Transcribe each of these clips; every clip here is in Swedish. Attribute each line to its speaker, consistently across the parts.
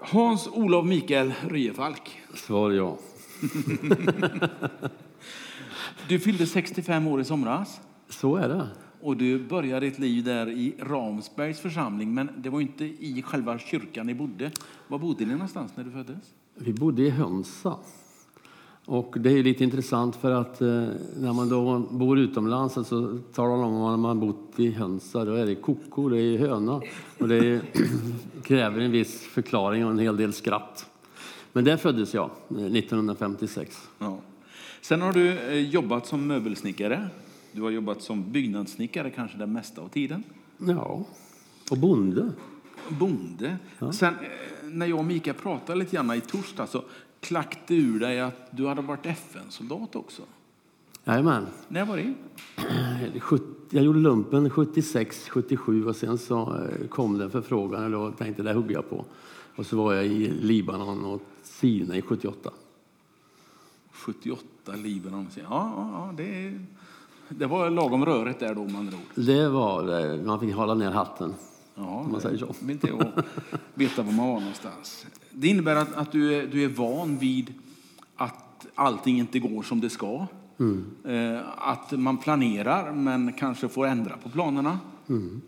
Speaker 1: Hans-Olof Mikael Ryefalk.
Speaker 2: Svar ja.
Speaker 1: Du fyllde 65 år i somras
Speaker 2: Så är det.
Speaker 1: och du började ditt liv där i Ramsbergs församling, men det var inte i själva kyrkan ni bodde. Var bodde ni någonstans när du föddes?
Speaker 2: Vi bodde i Hönsa. Och det är lite intressant för att eh, när man då bor utomlands så talar man om att man bott i Hönsa. Då är det koko, det är höna och det är, kräver en viss förklaring och en hel del skratt. Men där föddes jag, eh, 1956.
Speaker 1: Ja. Sen har du eh, jobbat som möbelsnickare. Du har jobbat som byggnadssnickare kanske den mesta av tiden.
Speaker 2: Ja, och bonde.
Speaker 1: Bonde. Sen eh, när jag och Mika pratade lite grann i torsdag så klackte ur dig att du hade varit FN-soldat också.
Speaker 2: Jajamän.
Speaker 1: När var det?
Speaker 2: Jag gjorde lumpen 76, 77 och sen så eh, kom det en förfrågan och då tänkte det hugger jag på. Och så var jag i Libanon och Sinai 78.
Speaker 1: 78, Libanon. Ja, ja, ja det, det var lagom rörigt där då med andra ord.
Speaker 2: Det var det. Man fick hålla ner hatten.
Speaker 1: Ja,
Speaker 2: man säger så.
Speaker 1: det inte att veta var man var någonstans. Det innebär att, att du, är, du är van vid att allting inte går som det ska.
Speaker 2: Mm.
Speaker 1: Eh, att man planerar men kanske får ändra på planerna.
Speaker 2: Mm.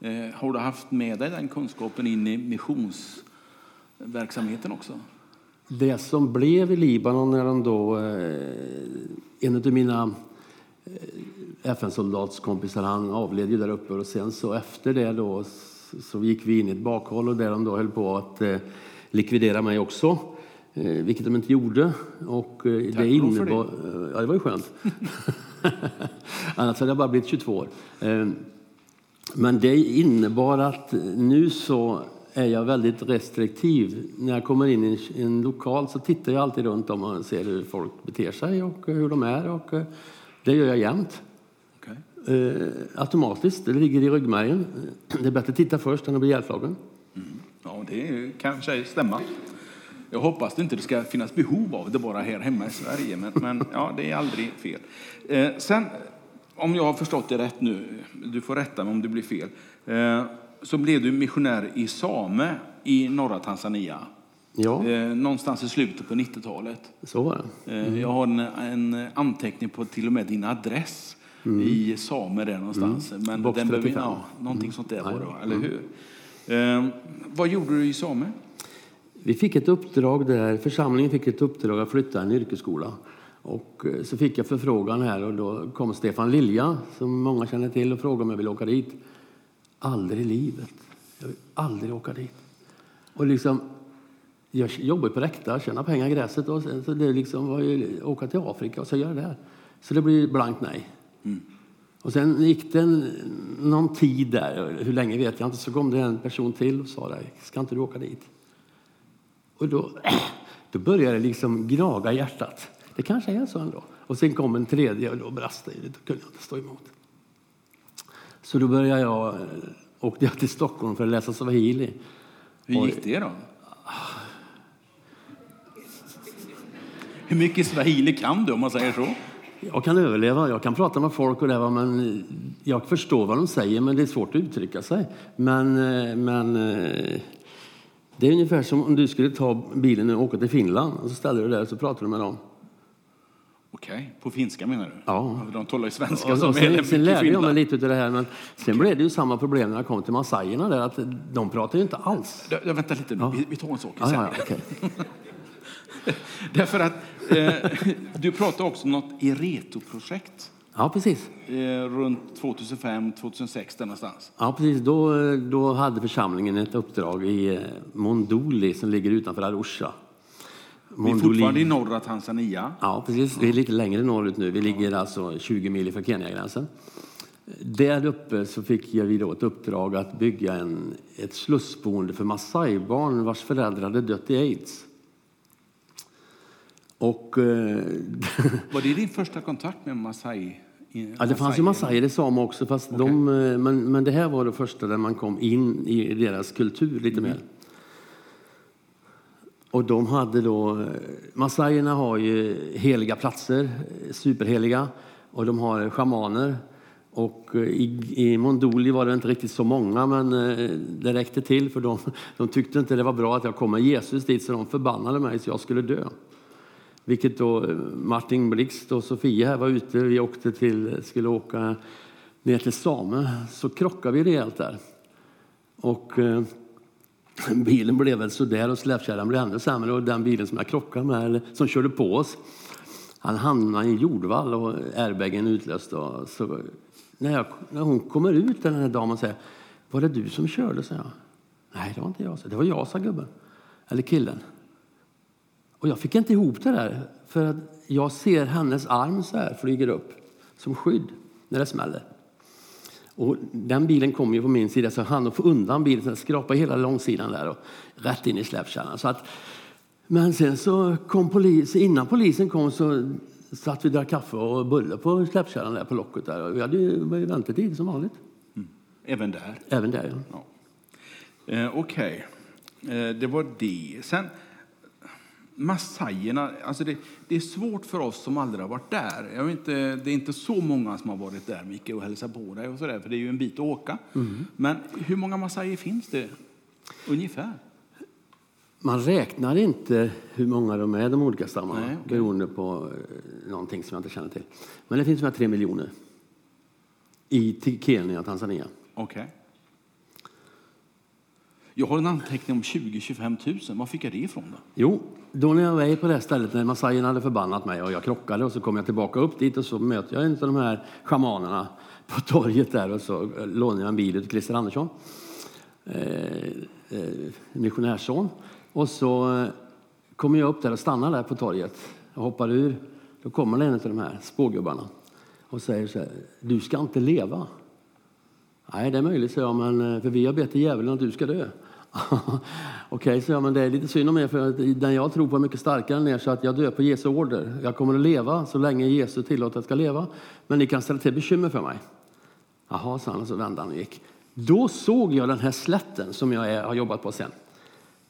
Speaker 1: Eh, har du haft med dig den kunskapen in i missionsverksamheten också?
Speaker 2: Det som blev i Libanon när de då, eh, en av mina FN-soldatskompisar, han avled ju där uppe och sen så efter det då så gick vi in i ett bakhåll och där de då höll på att eh, likvidera mig också. Eh, vilket de inte gjorde. Och eh,
Speaker 1: Tack
Speaker 2: det innebar... eh, Ja, det var ju skönt. Annars hade jag bara blivit 22 år. Eh, Men det innebar att nu så är jag väldigt restriktiv. När jag kommer in i en, lokal så tittar jag alltid runt om och ser hur folk beter sig och hur de är. Och det gör jag jämt. Eh, automatiskt, det ligger i ryggmärgen. Det är bättre att titta först än att bli ihjälslagen.
Speaker 1: Ja, det kanske stämma. Jag hoppas det inte det ska finnas behov av det bara här hemma i Sverige, men, men ja, det är aldrig fel. Eh, sen, om jag har förstått det rätt nu, du får rätta mig om det blir fel, eh, så blev du missionär i Same i norra Tanzania.
Speaker 2: Ja,
Speaker 1: Eh, någonstans i slutet på 90-talet.
Speaker 2: så var det.
Speaker 1: Eh, Jag har en, en anteckning på till och med din adress i Same där någonstans. Men
Speaker 2: Box
Speaker 1: den behöver,
Speaker 2: 35.
Speaker 1: ja, någonting sånt där var det, eller hur? Eh, vad gjorde du i Same?
Speaker 2: Vi fick ett uppdrag där, församlingen fick ett uppdrag att flytta en yrkesskola. Och eh, så fick jag förfrågan här och då kom Stefan Lilja, som många känner till, och frågade om jag ville åka dit. Aldrig i livet. Jag vill aldrig åka dit. Och liksom, jag jobbar på räkta, tjänar pengar i gräset och sen, så det liksom var ju åka till Afrika och så göra det där. Så det blir blankt nej. Och sen gick det en, någon tid där, hur länge vet jag inte, så kom det en person till och sa det, ska inte du åka dit? Och då, då började det liksom gnaga hjärtat. Det kanske är så ändå. Och sen kom en tredje och då brast det. Då kunde jag inte stå emot. Så då började jag, eh, åkte jag till Stockholm för att läsa swahili.
Speaker 1: Hur gick det då? Hur mycket swahili kan du om man säger så?
Speaker 2: Jag kan överleva, jag kan prata med folk och det, men jag förstår vad de säger men det är svårt att uttrycka sig. Men, eh, men eh, det är ungefär som om du skulle ta bilen och åka till Finland och så ställer du där och så pratar du med dem.
Speaker 1: Okej, på finska menar du?
Speaker 2: Ja.
Speaker 1: De talar ju svenska
Speaker 2: Och,
Speaker 1: som
Speaker 2: och
Speaker 1: är
Speaker 2: sen,
Speaker 1: mycket
Speaker 2: sen lärde jag mig lite av det här men sen blev det ju samma problem när jag kom till massajerna där att de pratar ju inte alls.
Speaker 1: Ja, ja, vänta lite
Speaker 2: Ja.
Speaker 1: vi, vi tar en sak sen.
Speaker 2: ja, ja, okej.
Speaker 1: Därför att eh, du pratar också om något Ireto-projekt
Speaker 2: ja precis.
Speaker 1: eh, runt 2005, 2006 där någonstans.
Speaker 2: Ja, precis. Då, då hade församlingen ett uppdrag i eh, Monduli som ligger utanför Arusha.
Speaker 1: Vi är fortfarande i norra Tanzania.
Speaker 2: Ja, precis. Vi är lite längre norrut nu. Vi ligger alltså 20 mil ifrån Kenya-gränsen. Där uppe så fick vi då ett uppdrag att bygga en, ett slussboende för Masai-barn vars föräldrar hade dött i aids. Och, eh,
Speaker 1: Var det din första kontakt med Masai?
Speaker 2: ja, det fanns ju masaier i Sama också, fast de, eh, men, men det här var det första där man kom in i deras kultur lite mer. Och de hade då, massaierna har ju heliga platser, superheliga, och de har schamaner. Och eh, i, i Mondoli var det inte riktigt så många, men eh, det räckte till för de, de tyckte inte det var bra att jag kom med Jesus dit, så de förbannade mig så jag skulle dö. Vilket då eh, Martin Blixt och Sofia här var ute, vi åkte till, skulle åka ner till Same, så krockade vi rejält där. Och eh, bilen blev väl sådär och släpkärran blev ännu sämre och den bilen som jag krockade med, eller som körde på oss, han hamnade i en jordvall och airbagen utlöst. Och så när, jag, när hon kommer ut, den här damen, och säger Var det du som körde? Så jag. Nej, det var inte jag. Det var jag, sa gubben. Eller killen. Och jag fick inte ihop det där. För att jag ser hennes arm så här flyger upp som skydd när det smäller. Och den bilen kom ju på min sida så han få undan bilen, så skrapade hela långsidan där och rätt in i släpkärran. Så att, men sen så kom polis, innan polisen kom så satt vi och drack kaffe och bulle på släpkärran där på locket där. Vi hade ju väntetid som vanligt.
Speaker 1: Mm. Även där?
Speaker 2: Även där, ja.
Speaker 1: ja. Eh, Okej, okay. eh, det var det. Sen Massajerna, alltså det, det, är svårt för oss som aldrig har varit där. Jag vet inte, det är inte så många som har varit där, Micke, och hälsat på dig och sådär, för det är ju en bit att åka. Mm. Men hur många massajer finns det ungefär?
Speaker 2: Man räknar inte hur många de är, de olika stammarna, Nej, okay. beroende på eh, någonting som jag inte känner till. Men det finns ungefär tre miljoner i Kenya och Tanzania.
Speaker 1: Okay. Jag har en anteckning om 20-25 000. Var fick jag det ifrån? Då?
Speaker 2: Jo, då när jag var på det stället när massajerna hade förbannat mig och jag krockade och så kom jag tillbaka upp dit och så möter jag en av de här schamanerna på torget där och så eh, lånar jag en bil till Christer Andersson, eh, eh, missionärsson. Och så eh, kommer jag upp där och stannar där på torget. och hoppar ur. Då kommer en av de här spågubbarna och säger så här, du ska inte leva. Nej, det är möjligt, säger jag, men eh, för vi har bett till djävulen att du ska dö. Okej, okay, så jag, men det är lite synd om er, för den jag tror på är mycket starkare än er, så att jag dör på Jesu order. Jag kommer att leva så länge Jesus tillåter att jag ska leva, men ni kan ställa till bekymmer för mig. Jaha, sa han, och så vände han och gick. Då såg jag den här slätten som jag är, har jobbat på sen.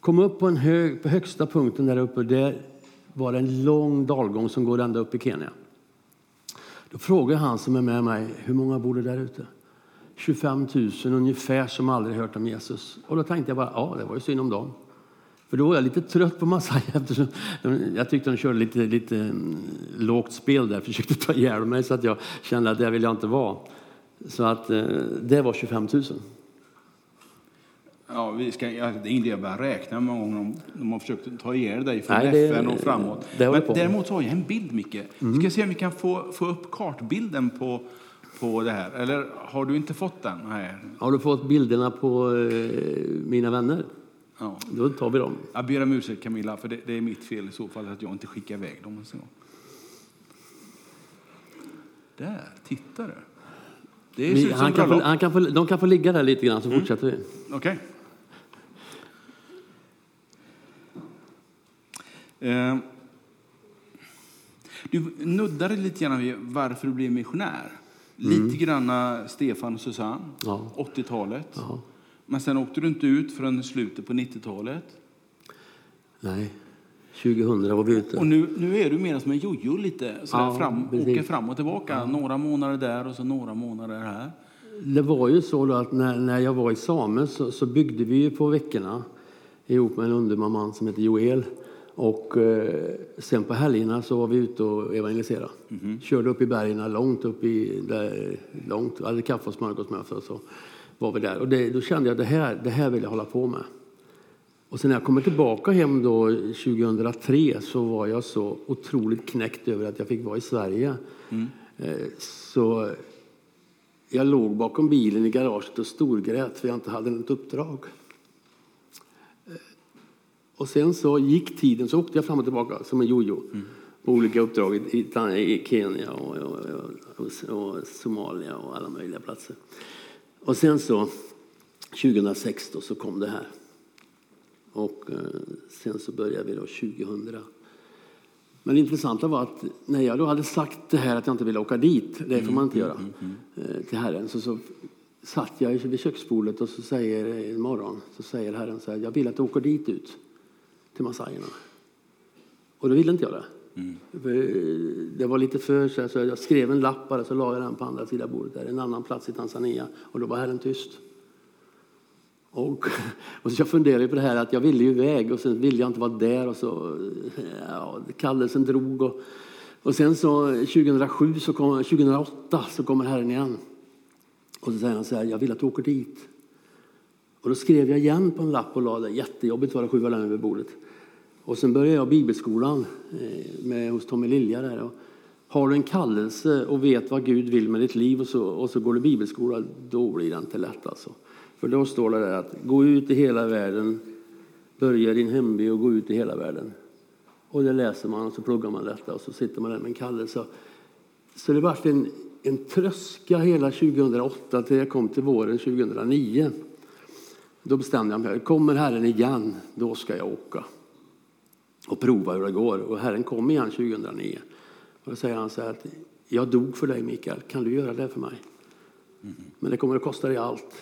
Speaker 2: Kom upp på, en hög, på högsta punkten där uppe, där var det en lång dalgång som går ända upp i Kenya. Då frågar han som är med mig, hur många bor det där ute? 25 000 ungefär som aldrig hört om Jesus. Och då tänkte jag bara, ja det var ju synd om dem. För då var jag lite trött på Masai eftersom jag tyckte de körde lite, lite mm, lågt spel där, försökte ta ihjäl mig så att jag kände att det vill jag inte vara. Så att eh, det var 25 000.
Speaker 1: Ja, vi ska, ja, det är inte jag börjar räkna många gånger de, de har försökt ta ihjäl dig från Nej, det, FN och framåt. Men däremot har jag en bild, Micke. Mm. Ska se om vi kan få, få upp kartbilden på på det här? Eller har du inte fått den? Nej.
Speaker 2: Har du fått bilderna på eh, mina vänner? Ja. Då tar vi dem.
Speaker 1: Jag ber om ursäkt Camilla, för det, det, är mitt fel i så fall att jag inte skickar iväg dem. Så. Där, titta du.
Speaker 2: Det vi, han kan få, han kan få, de kan få ligga där lite grann så mm. fortsätter vi.
Speaker 1: Okej. Okay. Eh, du nuddade lite grann vid varför du blev missionär. Mm. Lite grann Stefan och Susanne, ja. 80-talet. Ja. Men sen åkte du inte ut förrän slutet på 90-talet.
Speaker 2: Nej, 2000 var vi ute.
Speaker 1: Och nu, nu är du mer som en jojo lite, ja, fram, åker fram och tillbaka. Ja. Några månader där och så några månader här.
Speaker 2: Det var ju så att när, när jag var i Same så, så byggde vi på veckorna ihop med en underbar man som heter Joel. Och eh, sen på helgerna så var vi ute och evangeliserade. Mm -hmm. Körde upp i bergen, långt upp i, där, långt, hade kaffe och smörgåsmöte så var vi där. Och det, då kände jag att det här, det här vill jag hålla på med. Och sen när jag kommer tillbaka hem då 2003 så var jag så otroligt knäckt över att jag fick vara i Sverige. Mm. Eh, så jag låg bakom bilen i garaget och storgrät för jag inte hade något uppdrag. Och sen så gick tiden, så åkte jag fram och tillbaka som en jojo mm. på olika uppdrag i, i Kenya och, och, och, och, Somalia och alla möjliga platser. Och sen så 2006 då, så kom det här. Och eh, sen så började vi då 2000. Men det intressanta var att när jag då hade sagt det här att jag inte ville åka dit, det får man inte mm, göra, mm, mm, mm. till Herren, så, så satt jag vid köksbordet och så säger en morgon så säger Herren så här, jag vill att du åker dit ut till massajerna. Och då ville inte jag det. Det var lite för så, här, så jag skrev en lapp bara så la jag den på andra sidan bordet där, en annan plats i Tanzania och då var Herren tyst. Och, och så jag funderade på det här att jag ville ju iväg och sen ville jag inte vara där och så ja, kallelsen drog och, och sen så 2007 så kom, 2008 så kommer Herren igen. Och så säger han så här, jag vill att du åker dit. Och då skrev jag igen på en lapp och la det. Jättejobbigt var det att skjuta den över bordet. Och sen började jag bibelskolan eh, med, hos Tommy Lilja där. Och har du en kallelse och vet vad Gud vill med ditt liv och så, och så går du bibelskola, då blir det inte lätt alltså. För då står det där att gå ut i hela världen, börja din hemby och gå ut i hela världen. Och det läser man och så pluggar man detta och så sitter man där med en kallelse. Så det vart en, en tröska hela 2008 till jag kom till våren 2009. Då bestämde jag mig, kommer Herren igen, då ska jag åka och prova hur det går. Och Herren kom igen 2009. Och då säger han så här att jag dog för dig Mikael, kan du göra det för mig? Mm. Men det kommer att kosta dig allt.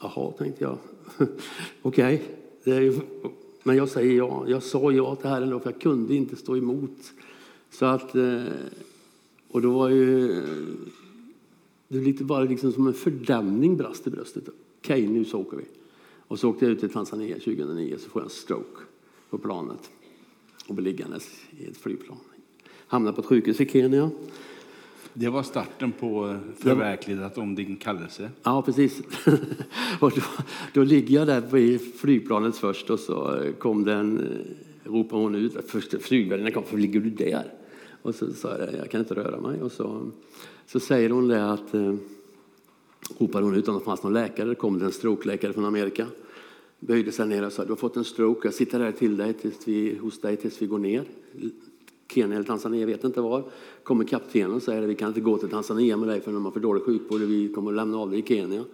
Speaker 2: Jaha, tänkte jag. Okej, okay. men jag säger ja. Jag sa ja till Herren då, för jag kunde inte stå emot. Så att, eh, och då var ju det lite bara liksom som en fördämning brast i bröstet. Okej, okay, nu så åker vi. Och så åkte jag ut till Tanzania 2009 så får jag en stroke på planet och blir liggandes i ett flygplan. Hamnade på ett sjukhus i Kenya.
Speaker 1: Det var starten på förverkligandet om din kallelse.
Speaker 2: Ja, precis. och då, då ligger jag där på flygplanet först och så kom den, ropade hon ut, först flygvärdinnan kom, varför ligger du där? Och så sa jag, jag kan inte röra mig. Och så, så säger hon det att, eh, hon ut om det fanns någon läkare, det kom det en strokeläkare från Amerika böjde sig ner och sa du har fått en stroke, jag sitter här till dig tills vi, hos dig tills vi går ner. Kenya eller Tanzania, jag vet inte var. Kommer kaptenen och säger vi kan inte gå till Tanzania med dig för de har för dålig sjukvård och vi kommer att lämna av dig i Kenya.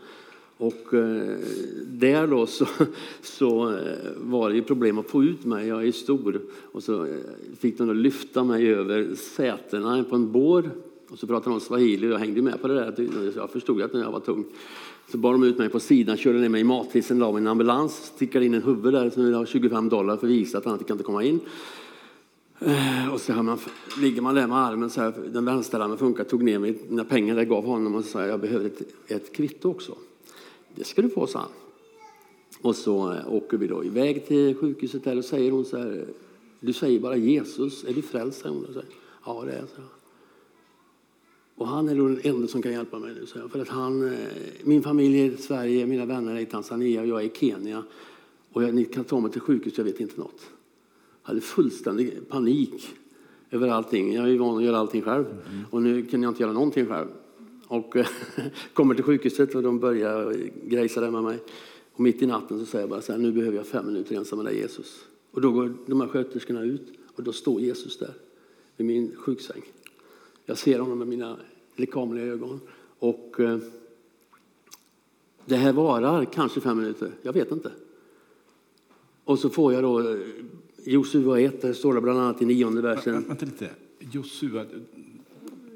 Speaker 2: Och eh, där då så, så eh, var det ju problem att få ut mig, jag är stor. Och så eh, fick de då lyfta mig över sätena på en bår. Och så pratade de swahili och jag hängde med på det där. Jag förstod att jag var tung. Så bar de ut mig på sidan, körde ner mig i mathissen, la mig i en ambulans, stickade in en huvud där som ville ha 25 dollar för att visa att han fick inte komma in. Eh, och så man, ligger man där med armen, så här, den vänstra armen funkar, tog ner mig, mina pengar jag gav honom och sa jag behöver ett, ett kvitto också. Det ska du få, sa han. Och så eh, åker vi då iväg till sjukhuset där och säger hon så här, du säger bara Jesus, är du frälst? Hon säger, ja det är jag. Och han är den enda som kan hjälpa mig nu. Så för att han, eh, min familj är i Sverige, mina vänner är i Tanzania och jag är i Kenya. Och jag, ni kan ta mig till sjukhus, jag vet inte något. Jag hade fullständig panik över allting. Jag är van att göra allting själv. Mm. Och nu kan jag inte göra någonting själv. Och kommer till sjukhuset och de börjar grejsa där med mig. Och mitt i natten så säger jag bara så här, nu behöver jag fem minuter ensam med dig Jesus. Och då går de här sköterskorna ut och då står Jesus där vid min sjuksäng. Jag ser honom med mina lekamliga ögon. Och eh, det här varar kanske fem minuter, jag vet inte. Och så får jag då eh, Josua 1, där står det bland annat i nionde versen.
Speaker 1: Vänta lite, Josua.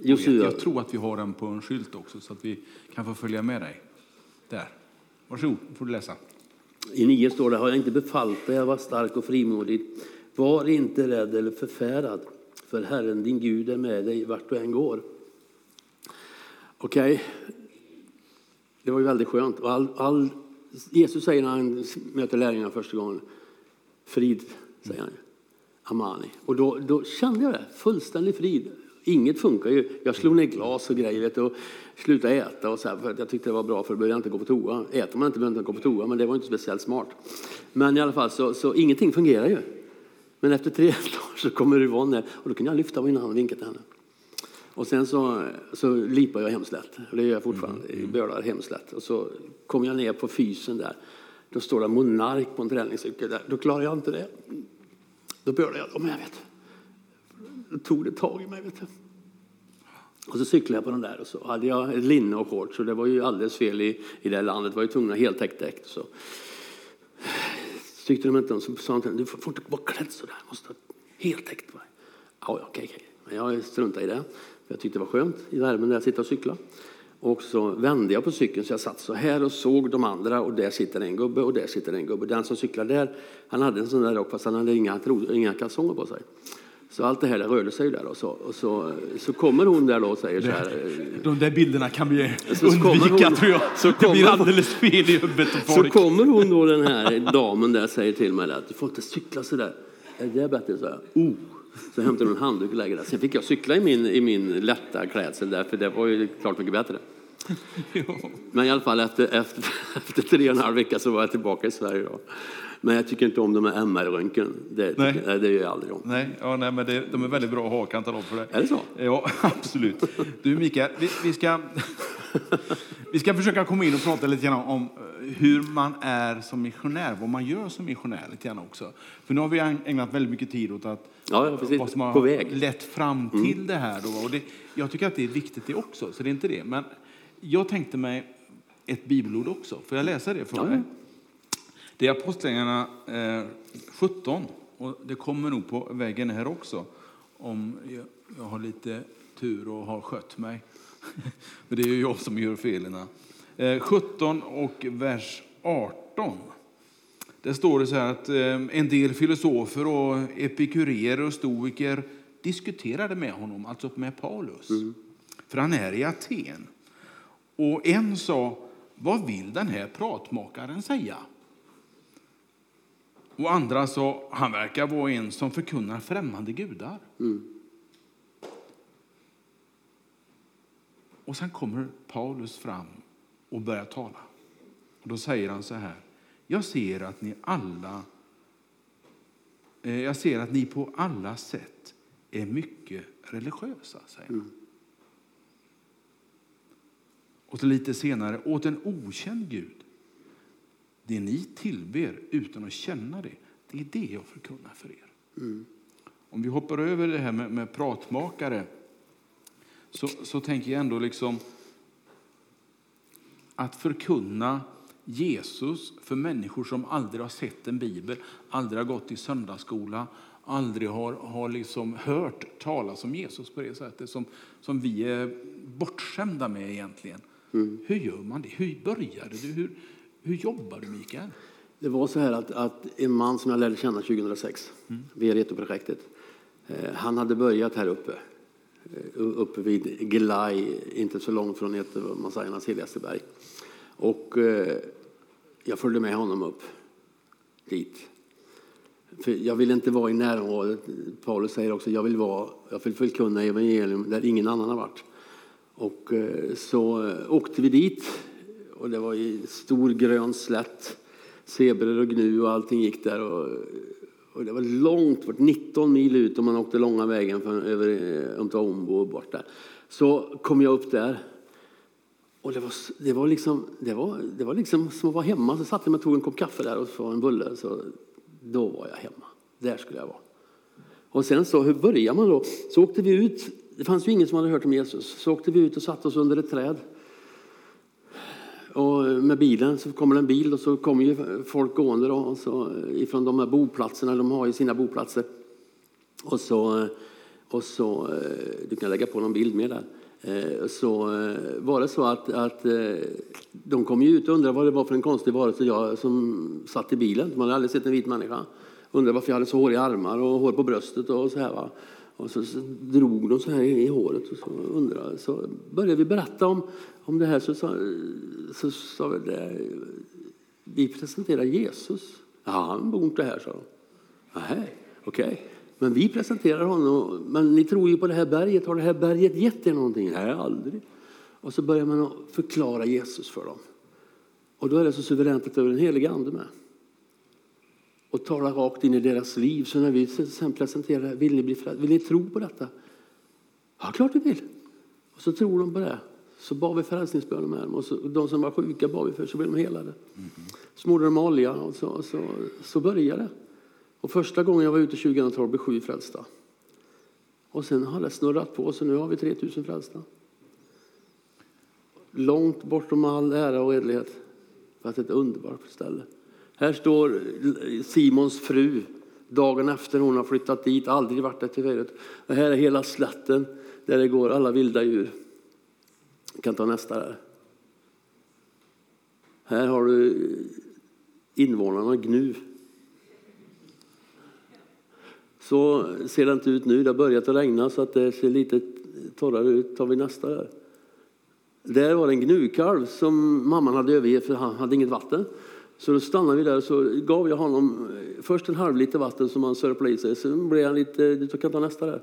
Speaker 2: Josua.
Speaker 1: Jag tror att vi har den på en skylt också så att vi kan få följa med dig. Där. Varsågod, får du läsa.
Speaker 2: I nio står det, har jag inte befallt dig att vara stark och frimodig. Var inte rädd eller förfärad, för Herren din Gud är med dig vart du än går. Okej, okay. det var ju väldigt skönt. Och all, all, Jesus säger när han möter lärjungarna första gången, frid, säger han. Amani. Och då, då kände jag det, fullständig frid. Inget funkar ju. Jag slog ner glas och grejer vet, och slutade äta och så här, för att jag tyckte det var bra för då behövde jag inte gå på toa. Äter man inte behöver man inte gå på toa, men det var inte speciellt smart. Men i alla fall så, så ingenting fungerar ju. Men efter tre dagar så kommer Yvonne och då kunde jag lyfta min hand och vinka till henne. Och sen så, så lipar jag hemslätt, och det gör jag fortfarande, mm. bölar hemslätt. Och så kommer jag ner på fysen där. Då står det Monark på en träningscykel där. Då klarar jag inte det. Då bölar jag, men jag vet. Då tog det tag i mig, vet du. Och så cyklade jag på den där och så hade jag linne och shorts och det var ju alldeles fel i, i det landet. Det var ju tvungna heltäckt däck. Så tyckte de inte om så sa de du får inte vara klädd sådär, måste heltäckt. Ja, okej, okay. Men jag struntade i det. Jag tyckte det var skönt i värmen där jag sitter och cyklar. Och så vände jag på cykeln så jag satt så här och såg de andra och där sitter en gubbe och där sitter en gubbe. Den som cyklar där, han hade en sån där rock fast han hade inga, inga kalsonger på sig. Så allt det här det rörde sig där och så, och så, så kommer hon där då och säger så här.
Speaker 1: De där bilderna kan vi
Speaker 2: Så
Speaker 1: undvika
Speaker 2: hon-
Speaker 1: tror jag.
Speaker 2: så
Speaker 1: det blir alldeles fel i huvudet
Speaker 2: Så kommer hon då den här damen där och säger till mig att du får inte cykla så där. Är det bättre? Så jag, oh. Så hämtar hon en handduk och lägger där. Sen fick jag cykla i min, i min lätta klädsel där, för det var ju klart mycket bättre. Men i alla fall efter, efter, efter tre och en halv vecka så var jag tillbaka i Sverige. Då. Men jag tycker inte om de här MR-röntgen. Det, tycker-
Speaker 1: Nej.
Speaker 2: det gör jag aldrig om.
Speaker 1: Nej, ja, nej, men det, de är väldigt bra att ha, kan jag tala om för dig.
Speaker 2: Är det så?
Speaker 1: Ja, absolut. Du Mikael, vi, vi, ska, vi ska försöka komma in och prata lite grann om eh, hur man är som missionär, vad man gör som missionär lite grann också. För nu har vi ägnat väldigt mycket tid åt att
Speaker 2: Ja, precis.
Speaker 1: vad som har
Speaker 2: På väg. Mm.
Speaker 1: lett fram till det här. Då. Och det, jag tycker att det är viktigt det också, så det är inte det. Men jag tänkte mig ett bibelord också. Får jag läsa det för
Speaker 2: Ja,
Speaker 1: dig? Det är Apostlagärningarna eh, 17 och det kommer nog på väggen här också om jag, jag har lite tur och har skött mig. För det är ju jag som gör felen. Eh, 17 och vers 18. Där står det så här att eh, en del filosofer och epikureer och stoiker diskuterade med honom, alltså med Paulus. För han är i Aten. Och en sa, vad vill den här pratmakaren säga? Och andra sa, han verkar vara en som förkunnar främmande gudar. Och sen kommer Paulus fram och börjar tala. Och då säger han så här, jag ser att ni alla eh, jag ser att ni på alla sätt är mycket religiösa, säger han. Och så lite senare, åt en okänd Gud. Det ni tillber utan att känna det, det är det jag förkunnar för er. Om vi hoppar över det här med, med pratmakare så, så tänker jag ändå liksom att förkunna Jesus för människor som aldrig har sett en bibel, aldrig har gått i söndagsskola, aldrig har, har liksom hört talas om Jesus på det sättet som, som vi är bortskämda med egentligen. Hur gör man det? Hur började du? Hur, hur jobbar du, Mikael?
Speaker 2: Det var så här att, att en man som jag lärde känna 2006 via Retoprojektet, eh, han hade börjat här uppe, Eh, uppe vid Glaj, inte så långt från ett av Massajernas heligaste berg. Och eh, jag följde med honom upp dit. För jag vill inte vara i närområdet. Paulus säger också, jag vill, vara, jag vill förkunna evangelium där ingen annan har varit. Och eh, så eh, åkte vi dit och det var i stor grön slätt. Zebror och gnu och allting gick där. Och, eh, och det var långt, bort, 19 mil ut om man åkte långa vägen från, över eh, Umtaombo och bort där. Så kom jag upp där. Och det var, det var, liksom, det var, det var liksom som att vara hemma. Så satt jag mig och tog en kopp kaffe där och så en bulle. Så då var jag hemma. Där skulle jag vara. Och sen så, hur börjar man då? Så åkte vi ut. Det fanns ju ingen som hade hört om Jesus. Så åkte vi ut och satte oss under ett träd. Och med bilen så kommer en bil och så kommer ju folk gående då, och så, ifrån de här boplatserna. De har ju sina boplatser. Och så, och så eh, du kan lägga på någon bild med där. Eh, så eh, var det så att, att de kom ju ut och undrade vad det var för en konstig varelse jag som satt i bilen. Man hade aldrig sett en vit människa. Undrade varför jag hade så håriga armar och hår på bröstet och så här va. Och så, så drog de så här i i håret och så undrade. Så började vi berätta om, om det här så sa så, sa vi det. Vi presenterar Jesus. Ja, han bor inte här, sa de. Nej, okej. Men vi presenterar honom. Men ni tror ju på det här berget. Har det här berget gett er någonting? Nej, aldrig. Och så börjar man förklara Jesus för dem. Och då är det så suveränt att det är den helige ande med. Och talar rakt in i deras liv. Så när vi sen presenterar det vill ni, bli vill ni tro på detta? Ja, klart vi vill. Och så tror de på det. Så bad vi frälsningsböner med dem. Och så, de som var sjuka bad vi för, så blev de helade. Smorde dem olja och så, så, så började det. Och första gången jag var ute 2012 blev sju frälsta. Och sen har det snurrat på, så nu har vi 3000 frälsta. Långt bortom all ära och edlighet. Fast ett underbart ställe. Här står Simons fru dagen efter hon har flyttat dit, aldrig varit där till. Och här är hela slätten där det går alla vilda djur. Vi kan ta nästa där. Här har du invånarna Gnu. Så ser det inte ut nu. Det har börjat att regna så att det ser lite torrare ut. Tar vi nästa där. Där var det en gnukalv som mamman hade övergett för han hade inget vatten. Så då stannade vi där och så gav jag honom eh, först en halv liter vatten som han sörplade i sig. Sen blev han lite, du kan ta nästa där.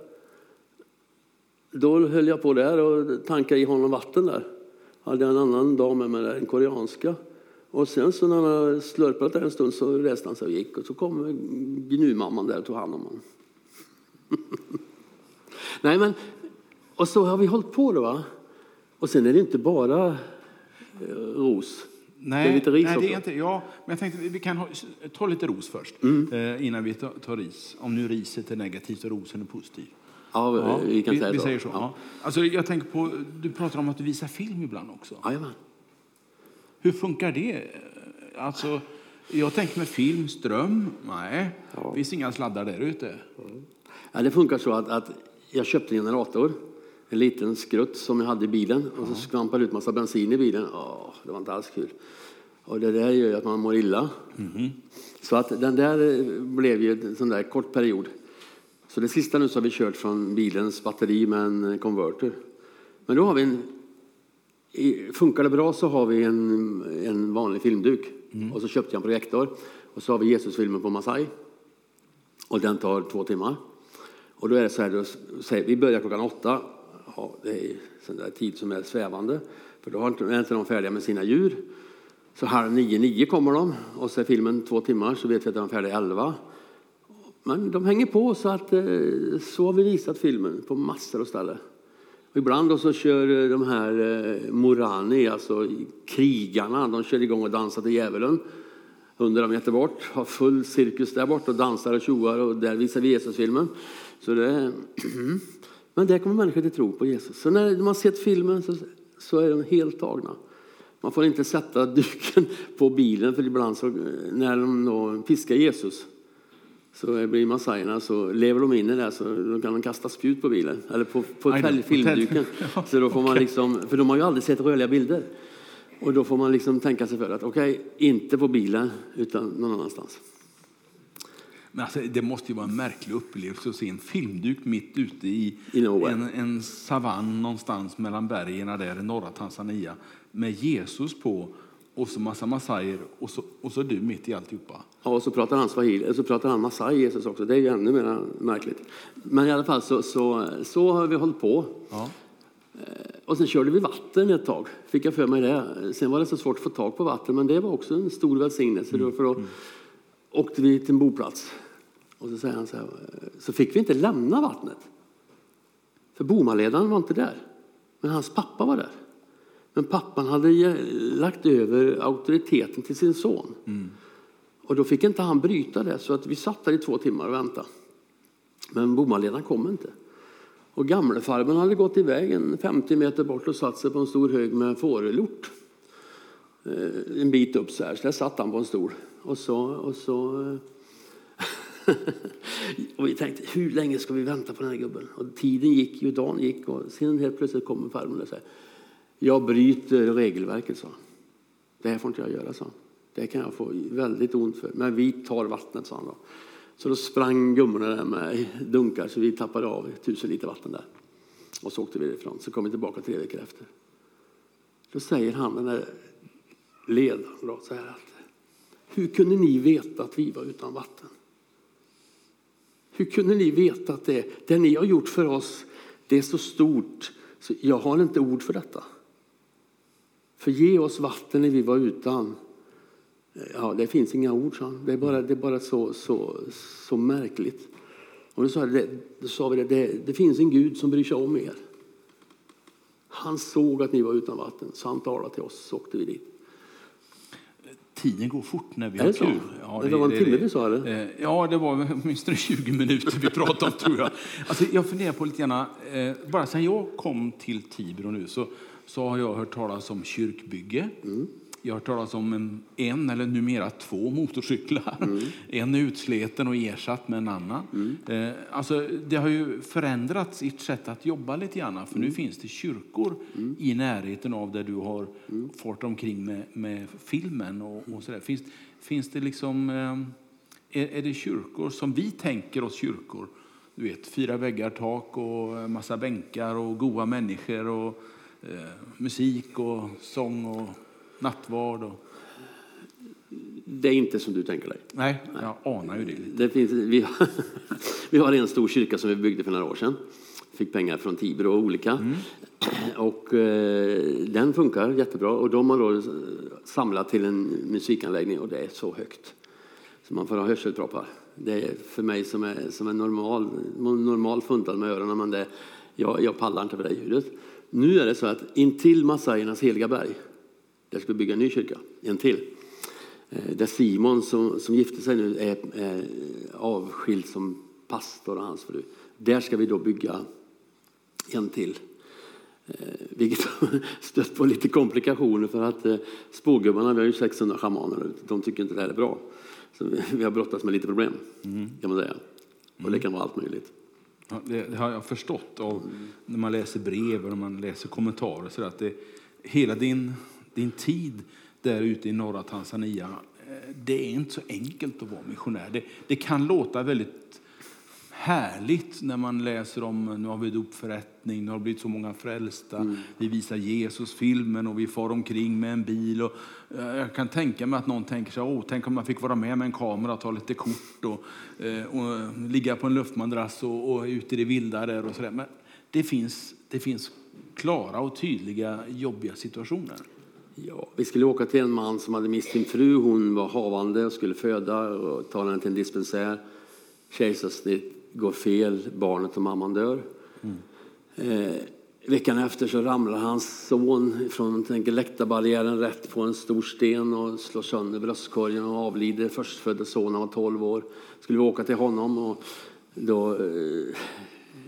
Speaker 2: Då höll jag på där och tankade i honom vatten där. Hade en annan dam med mig där, en koreanska. Och sen så när han hade slurpat där en stund så reste han sig och gick. Och så kom gnumamman där och tog hand om honom. Nej men, och så har vi hållit på då va. Och sen är det inte bara eh, ros.
Speaker 1: Nej,
Speaker 2: det är lite ris
Speaker 1: nej, det är inte, ja, men jag tänkte vi kan ha, ta lite ros först
Speaker 2: Mm.
Speaker 1: eh, innan vi tar, tar ris. Om nu riset är negativt och rosen är positiv.
Speaker 2: Ja,
Speaker 1: Ja,
Speaker 2: vi kan säga
Speaker 1: vi säger så. Ja. Alltså, jag tänker på, du pratar om att du visar film ibland också.
Speaker 2: Jajamän.
Speaker 1: Hur funkar det? Alltså, jag tänker med film, ström, nej, det finns inga sladdar där ute.
Speaker 2: Ja, det funkar så att, att jag köpte en generator, en liten skrutt som jag hade i bilen och så skvampade ut massa bensin i bilen. Åh, det var inte alls kul. Och det där gör ju att man mår illa. Så att den där eh, blev ju en sån där kort period. Så det sista nu så har vi kört från bilens batteri med en konverter. Men då har vi en Funkar det bra så har vi en, en vanlig filmduk. Och så köpte jag en projektor. Och så har vi Jesusfilmen på Masai. Och den tar två timmar. Och då är det så här, då säger, vi börjar klockan åtta. Ja, det är sån där tid som är svävande. För då har inte, är inte de färdiga med sina djur. Så halv nio, nio kommer de. Och så är filmen två timmar så vet vi att de är färdiga elva. Men de hänger på så att eh, så har vi visat filmen på massor av ställen. Och ibland då så kör eh, de här eh, Morani, alltså krigarna, de kör igång och dansar till djävulen. 100 meter bort, har full cirkus där bort och dansar och tjoar och där visar vi Jesusfilmen. Så det, men där kommer människor till tro på Jesus. Så när man sett filmen så, så är de helt tagna. Man får inte sätta duken på bilen för ibland så, när de då piskar Jesus så blir massajerna så lever de in i det så då kan de kasta spjut på bilen eller på, på filmduken. Så då får man liksom, för de har ju aldrig sett rörliga bilder. Och då får man liksom tänka sig för att okej, inte på bilen utan någon annanstans.
Speaker 1: Men alltså, det måste ju vara en märklig upplevelse att se en filmduk mitt ute i en, en savann någonstans mellan bergen där i norra Tanzania med Jesus på och så massa massajer och så, och så du mitt i alltihopa.
Speaker 2: Ja, och så pratar han swahili, så pratar han massai Jesus också. Det är ju ännu mer märkligt. Men i alla fall så, så, så har vi hållit på.
Speaker 1: Ja.
Speaker 2: Och sen körde vi vatten ett tag, fick jag för mig det. Sen var det så svårt att få tag på vatten, men det var också en stor välsignelse. då, För då åkte vi till en boplats. Och så säger han så här, så fick vi inte lämna vattnet. För bomaledaren var inte där. Men hans pappa var där. Men pappan hade lagt över auktoriteten till sin son. Och då fick inte han bryta det, så att vi satt där i två timmar och väntade. Men bomaledaren kom inte. Och gamlefarbrorn hade gått iväg en 50 meter bort och satt sig på en stor hög med fårelort. Eh, En bit upp så här, så där satt han på en stol. Och så... Och så eh, och vi tänkte, hur länge ska vi vänta på den här gubben? Och tiden gick ju, dagen gick och sen helt plötsligt kommer farbrorn och säger, jag bryter regelverket, sa. Det här får inte jag göra, sa han. Det kan jag få väldigt ont för. Men vi tar vattnet, sa han då. Så då sprang gummorna där med dunkar så vi tappade av tusen liter vatten där. Och så åkte vi därifrån. Så kom vi tillbaka tre veckor efter. Då säger han, den där ledaren, då, så här att hur kunde ni veta att vi var utan vatten? Hur kunde ni veta att det, det ni har gjort för oss, det är så stort, så jag har inte ord för detta. För ge oss vatten när vi var utan. Ja, det finns inga ord, sa han. Det är bara, det är bara så, så, så märkligt. Och då sa, det, då sa vi det, det, det finns en Gud som bryr sig om er. Han såg att ni var utan vatten, så han talade till oss, så åkte vi dit.
Speaker 1: Tiden går fort när vi
Speaker 2: Är
Speaker 1: har
Speaker 2: det så?
Speaker 1: kul.
Speaker 2: Det var en timme vi sa, eller?
Speaker 1: Eh, Ja, det var åtminstone 20 minuter vi pratade om, tror jag. Alltså, jag funderar på lite grann, eh, bara sedan jag kom till Tibro nu så, så har jag hört talas om kyrkbygge.
Speaker 2: Mm.
Speaker 1: Jag har hört talas om en, en eller numera två motorcyklar.
Speaker 2: Mm.
Speaker 1: En är utsleten och ersatt med en annan. Eh, alltså, det har ju förändrats ert sätt att jobba lite grann. För
Speaker 2: Mm.
Speaker 1: nu finns det kyrkor i närheten av där du har
Speaker 2: Mm.
Speaker 1: fart omkring med, med filmen och, och sådär. Finns, finns det liksom... Eh, är, är det kyrkor som vi tänker oss kyrkor? Du vet, fyra väggar, tak och massa bänkar och goa människor och eh, musik och sång och nattvard. Och...
Speaker 2: Det är inte som du tänker dig.
Speaker 1: Nej, jag anar ju det. lite.
Speaker 2: Det finns, vi, har, vi har en stor kyrka som vi byggde för några år sedan. Fick pengar från Tibro och olika. Och eh, den funkar jättebra. Och de har då samlat till en musikanläggning och det är så högt. Så man får ha hörselproppar. Det är för mig som är, som är normal, normal funtad med öronen. Men det, jag, jag pallar inte för det ljudet. Nu är det så att intill Massajernas heliga berg, där ska vi bygga en ny kyrka. En till. Eh, Där Simon som, som gifte sig nu är, är avskild som pastor och hans fru. Där ska vi då bygga en till. Eh, Vilket stött på lite komplikationer för att eh, spågubbarna, vi har ju 600 schamaner, de tycker inte det här är bra. Så vi- har brottats med lite problem kan man säga. Och det kan vara allt möjligt.
Speaker 1: Ja, det har jag förstått av när man läser brev och när man läser kommentarer. Så att det, hela din, din tid där ute i norra Tanzania, eh, det är inte så enkelt att vara missionär. Det, det kan låta väldigt härligt när man läser om nu har vi dopförrättning, nu har blivit så många frälsta, vi visar Jesus-filmen och vi far omkring med en bil. Och, eh, jag kan tänka mig att någon tänker sig, åh, tänk om man fick vara med med en kamera och ta lite kort och, eh, och ligga på en luftmadrass och, och ute i det vilda där och sådär. Men det finns, det finns klara och tydliga jobbiga situationer.
Speaker 2: Ja, vi skulle åka till en man som hade mist sin fru. Hon var havande och skulle föda och ta henne till en dispensär. Kejsarsnitt går fel, barnet och mamman dör. Eh, veckan efter så ramlar hans son från läktarbarriären rätt på en stor sten och slår sönder bröstkorgen och avlider. Förstfödde sonen var 12 år. Skulle vi åka till honom och då eh,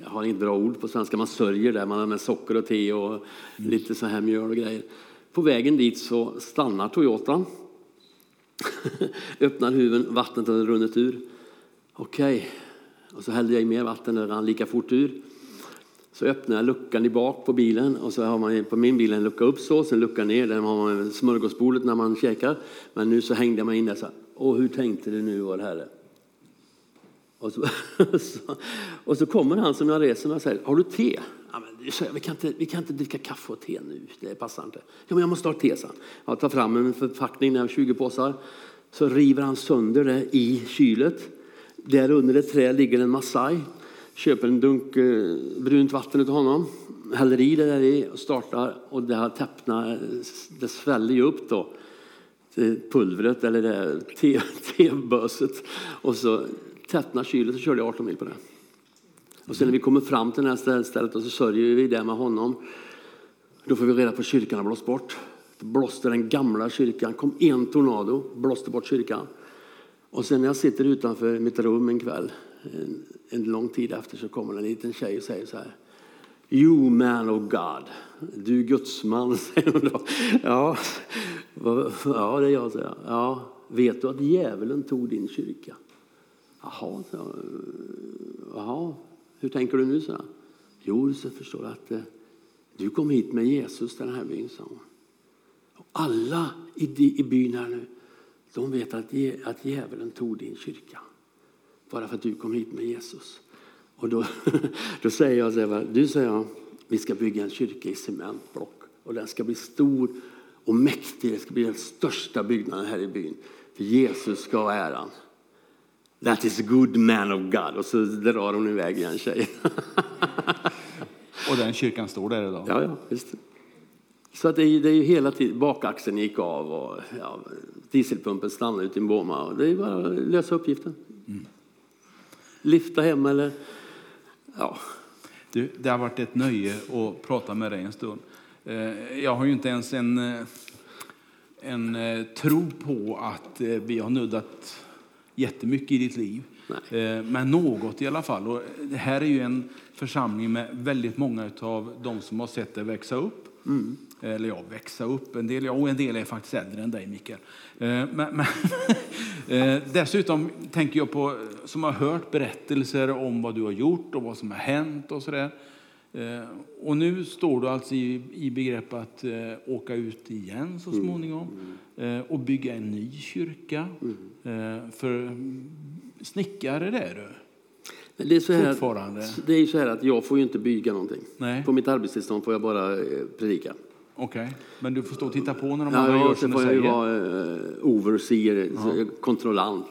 Speaker 2: jag har inte bra ord på svenska, man sörjer där, man har med socker och te och lite så här mjöl och grejer. På vägen dit så stannar Toyotan, öppnar huven, vattnet hade runnit ur. Okej, och så hällde jag i mer vatten, det rann lika fort ur. Så öppnar jag luckan i bak på bilen och så har man på min bil en lucka upp så, sen lucka ner, där har man smörgåsbordet när man käkar. Men nu så hängde jag mig in där så här, åh hur tänkte du nu vår Herre? Och så, så, och så kommer han som jag reser med och säger, har du te? Ja, men, så, vi, kan inte, vi kan inte dricka kaffe och te nu, det passar inte. Ja, men jag måste ha te, så. Jag tar fram en förpackning, där 20 påsar. Så river han sönder det i kylet. Där under ett träd ligger en massaj. Köper en dunk eh, brunt vatten av honom. Häller i det där i och startar. Och det här täppnar, eh, det sväller ju upp då pulvret eller det te- teböset. Och så täppnar kylet och körde 18 mil på det. Och sen när vi kommer fram till det här stället och så sörjer vi där med honom. Då får vi reda på att kyrkan har blåst bort. Då blåste den gamla kyrkan, kom en tornado, blåste bort kyrkan. Och sen när jag sitter utanför mitt rum en kväll, en, en lång tid efter, så kommer en liten tjej och säger så här. You man of God. Du gudsman, säger hon då. Ja, ja det är jag, säger jag. Ja, vet du att djävulen tog din kyrka? Jaha. Jaha, hur tänker du nu? Så? Jo, så förstår du att eh, du kom hit med Jesus den här byn, sa hon. Och alla i, di- i byn här nu, de vet att, att djävulen tog din kyrka. Bara för att du kom hit med Jesus. Och då, då säger jag så här, du säger jag, vi ska bygga en kyrka i cementblock. Och den ska bli stor och mäktig. Det ska bli den största byggnaden här i byn. För Jesus ska ha äran. That is a good man of God. Och så drar hon iväg igen tjejen.
Speaker 1: Och den kyrkan står där idag.
Speaker 2: Ja, ja, visst. Så att det, är, det är ju hela tiden, bakaxeln gick av och ja, dieselpumpen stannade ute i en bomma. Och det är bara att lösa uppgiften. Lyfta hem eller, ja,
Speaker 1: Du, det har varit ett nöje att prata med dig en stund. Eh, Jag har ju inte ens en, eh, en eh, tro på att vi har nuddat jättemycket i ditt liv. Eh, Men något i alla fall. Och det här är ju en församling med väldigt många av de som har sett dig växa upp. Eller ja, växa upp. En del, och en del är faktiskt äldre än dig, Mikael. Eh, Men, men, eh, dessutom tänker jag på, som har hört berättelser om vad du har gjort och vad som har hänt och sådär. Eh, Och nu står du alltså i, i begrepp att eh, åka ut igen så småningom eh, och bygga en ny kyrka. Eh, för snickare det är du.
Speaker 2: Det är, så här det är så här att jag får ju inte bygga någonting.
Speaker 1: Nej.
Speaker 2: På mitt arbetstillstånd får jag bara predika.
Speaker 1: Okej, men du får stå och titta på när de
Speaker 2: Ja,
Speaker 1: andra gör som du
Speaker 2: får jag
Speaker 1: säger.
Speaker 2: vara overseer, kontrollant.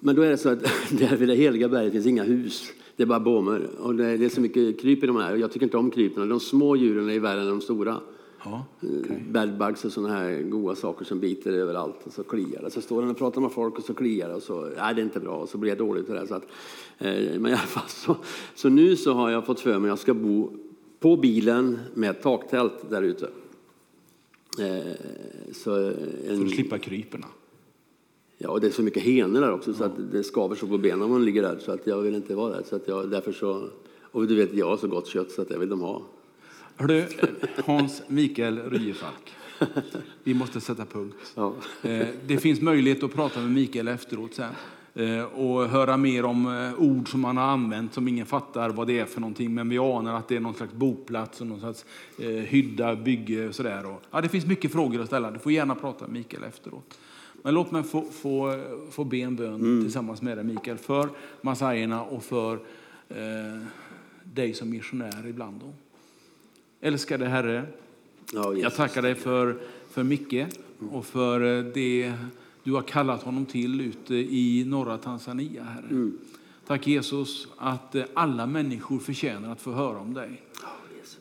Speaker 2: Men då är det så att där vid det heliga berget finns inga hus. Det är bara bommar. Och det, det är så mycket kryp i de här. Och Jag tycker inte om krypen. De små djuren är värre än de stora.
Speaker 1: Ja,
Speaker 2: Bedbugs och sådana här goda saker som biter överallt och så kliar det. Så står han och pratar med folk och så kliar och så, nej det är inte bra och så blir jag dåligt för det. Så att, eh, men i alla fall så, så nu så har jag fått för mig att jag ska bo på bilen med taktält där ute. Eh, så
Speaker 1: för att slippa kryperna.
Speaker 2: Ja, och det är så mycket henor där också så att det skaver så på benen om man ligger där så att jag vill inte vara där. Så att jag, därför så, och du vet jag har så gott kött så att jag vill de ha.
Speaker 1: Hördu, Hans Mikael Ryefalk. Vi måste sätta punkt.
Speaker 2: Ja.
Speaker 1: Eh, Det finns möjlighet att prata med Mikael efteråt sen eh, och höra mer om eh, ord som han har använt som ingen fattar vad det är för någonting. Men vi anar att det är någon slags boplats och någon slags hydda, bygge och sådär. Ja, det finns mycket frågor att ställa. Du får gärna prata med Mikael efteråt. Men låt mig få, få, få be en bön tillsammans med dig Mikael för massajerna och för eh, dig som missionär ibland. Då. Älskade Herre,
Speaker 2: Ja,
Speaker 1: jag tackar dig för, för Micke och för eh, det du har kallat honom till ute i norra Tanzania, Herre. Tack Jesus att eh, alla människor förtjänar att få höra om dig.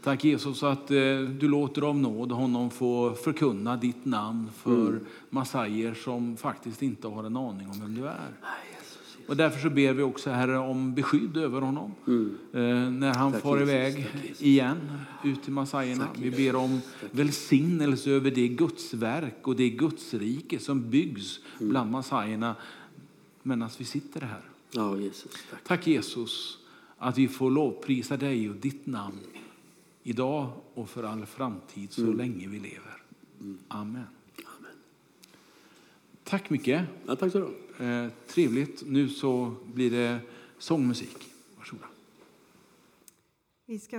Speaker 1: Tack Jesus att eh, du låter av nåd honom få förkunna ditt namn för massajer som faktiskt inte har en aning om vem du är. Och därför så ber vi också Herre om beskydd över honom eh, när han
Speaker 2: Tack,
Speaker 1: far
Speaker 2: Jesus.
Speaker 1: iväg
Speaker 2: Tack,
Speaker 1: igen ut till massajerna. Vi ber om välsignelse över det Gudsverk och det Gudsrike som byggs bland massajerna medan vi sitter här.
Speaker 2: Ja, Jesus. Tack.
Speaker 1: Tack Jesus att vi får lovprisa dig och ditt namn idag och för all framtid så länge vi lever. Amen.
Speaker 2: Amen.
Speaker 1: Tack Micke.
Speaker 2: Ja, tack så du.
Speaker 1: Eh, trevligt. Nu så blir det sångmusik. Varsågoda.
Speaker 3: Vi ska